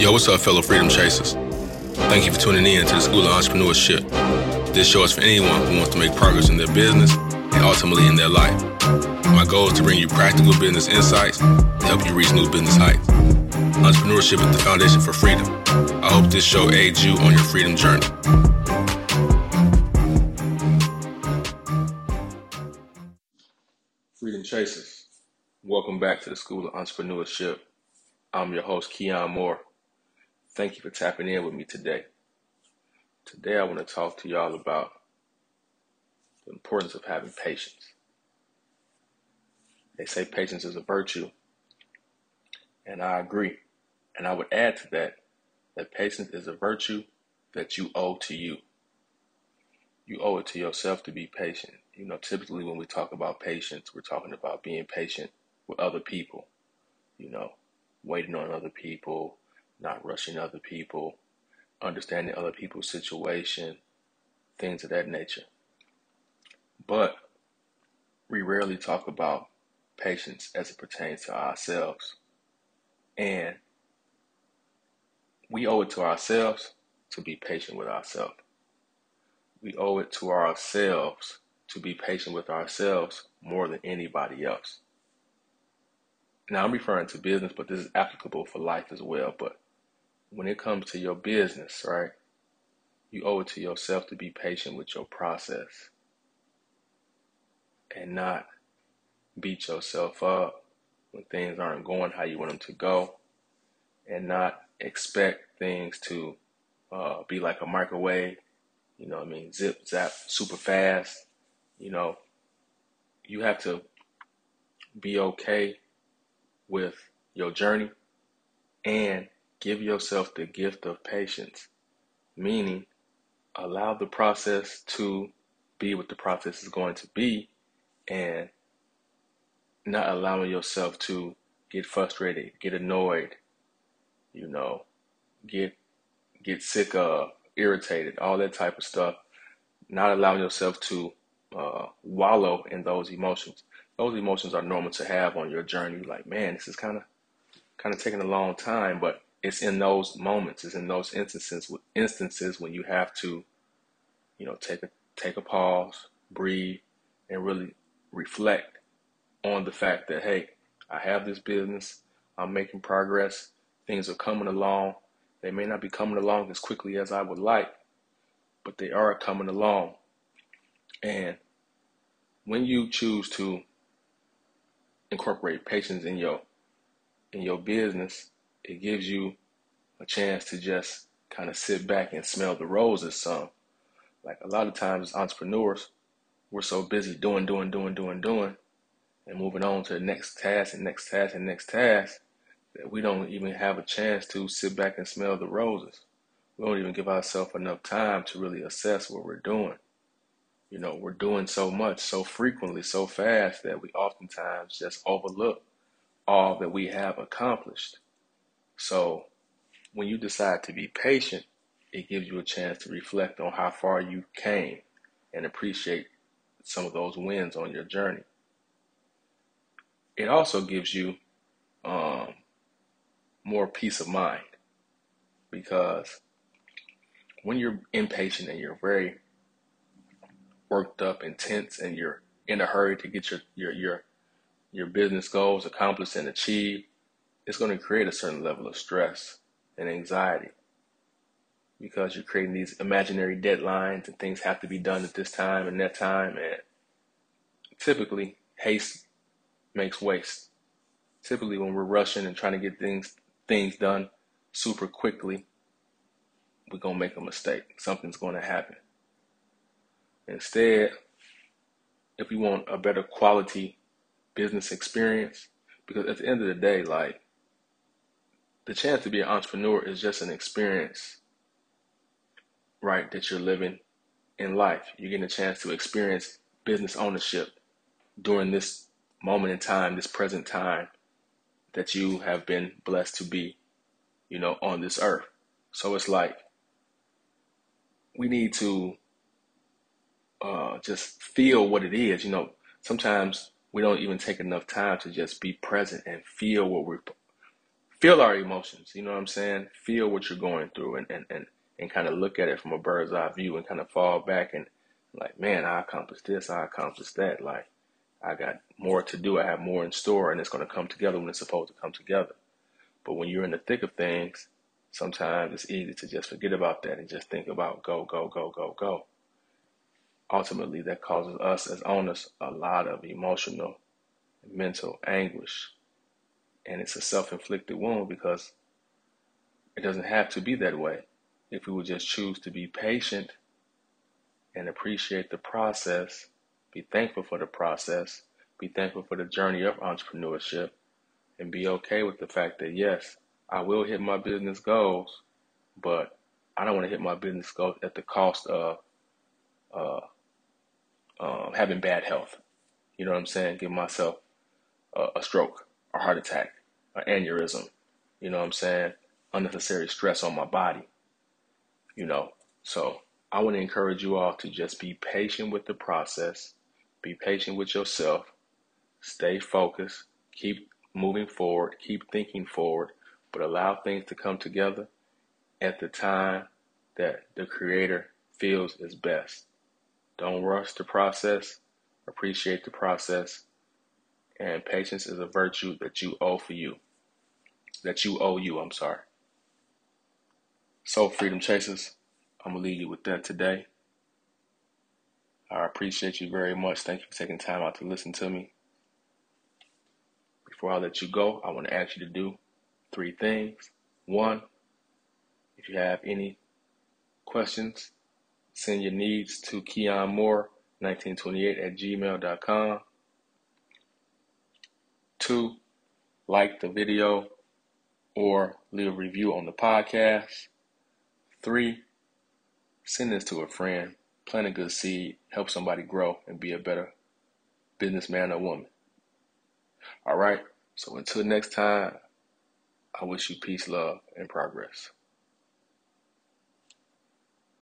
Yo, what's up, fellow freedom chasers? Thank you for tuning in to the School of Entrepreneurship. This show is for anyone who wants to make progress in their business and ultimately in their life. My goal is to bring you practical business insights to help you reach new business heights. Entrepreneurship is the foundation for freedom. I hope this show aids you on your freedom journey. Freedom Chasers, welcome back to the School of Entrepreneurship. I'm your host, Keon Moore. Thank you for tapping in with me today. Today, I want to talk to y'all about the importance of having patience. They say patience is a virtue, and I agree. And I would add to that that patience is a virtue that you owe to you. You owe it to yourself to be patient. You know, typically when we talk about patience, we're talking about being patient with other people, you know, waiting on other people, not rushing other people, understanding other people's situation, things of that nature. But we rarely talk about patience as it pertains to ourselves. And we owe it to ourselves to be patient with ourselves. We owe it to ourselves to be patient with ourselves more than anybody else. Now, I'm referring to business, but this is applicable for life as well. But when it comes to your business, right, you owe it to yourself to be patient with your process and not beat yourself up when things aren't going how you want them to go and not expect things to uh, be like a microwave, you know I mean, zip, zap, super fast. You know, you have to be okay with your journey and give yourself the gift of patience, meaning allow the process to be what the process is going to be and not allowing yourself to get frustrated, get annoyed, you know, get get sick of, irritated, all that type of stuff. Not allowing yourself to uh, wallow in those emotions. Those emotions are normal to have on your journey. Like, man, this is kind of kind of taking a long time, but it's in those moments, it's in those instances instances when you have to, you know, take a take a pause, breathe, and really reflect on the fact that hey, I have this business, I'm making progress, things are coming along. They may not be coming along as quickly as I would like, but they are coming along. And when you choose to incorporate patience in your in your business, it gives you a chance to just kind of sit back and smell the roses some. Like a lot of times entrepreneurs, we're so busy doing, doing, doing, doing, doing, and moving on to the next task and next task and next task that we don't even have a chance to sit back and smell the roses. We don't even give ourselves enough time to really assess what we're doing. You know, we're doing so much, so frequently, so fast that we oftentimes just overlook all that we have accomplished. So when you decide to be patient, it gives you a chance to reflect on how far you came and appreciate some of those wins on your journey. It also gives you um, more peace of mind because when you're impatient and you're very worked up and tense and you're in a hurry to get your your your your business goals accomplished and achieved, it's going to create a certain level of stress and anxiety because you're creating these imaginary deadlines and things have to be done at this time and that time and typically haste makes waste. Typically when we're rushing and trying to get things things done super quickly, we're going to make a mistake. Something's going to happen. Instead, if we want a better quality business experience, because at the end of the day, like the chance to be an entrepreneur is just an experience, right? That you're living in life. You're getting a chance to experience business ownership during this moment in time, this present time that you have been blessed to be, you know, on this earth. So it's like we need to uh, just feel what it is. You know, sometimes we don't even take enough time to just be present and feel what we're feel our emotions. You know what I'm saying? Feel what you're going through and, and, and, and kind of look at it from a bird's eye view and kind of fall back and like, man, I accomplished this, I accomplished that. Like, I got more to do, I have more in store, and it's going to come together when it's supposed to come together. But when you're in the thick of things, sometimes it's easy to just forget about that and just think about go, go, go, go, go. Ultimately, that causes us as owners a lot of emotional mental anguish. And it's a self inflicted wound because it doesn't have to be that way. If we would just choose to be patient and appreciate the process, be thankful for the process, be thankful for the journey of entrepreneurship, and be okay with the fact that yes, I will hit my business goals, but I don't want to hit my business goals at the cost of uh, um, having bad health. You know what I'm saying? Give myself a, a stroke, a heart attack, an aneurysm. You know what I'm saying? Unnecessary stress on my body. You know, so I want to encourage you all to just be patient with the process, be patient with yourself, stay focused, keep moving forward, keep thinking forward, but allow things to come together at the time that the Creator feels is best. Don't rush the process, appreciate the process, and patience is a virtue that you owe for you. That you owe you, I'm sorry. So, Freedom Chasers, I'm going to leave you with that today. I appreciate you very much. Thank you for taking time out to listen to me. Before I let you go, I want to ask you to do three things. One, if you have any questions, send your needs to Keon Moore 1928 at gmail.com. Two, like the video or leave a review on the podcast. Three, send this to a friend. Plant a good seed, help somebody grow and be a better businessman or woman. All right. So until next time, I wish you peace, love, and progress.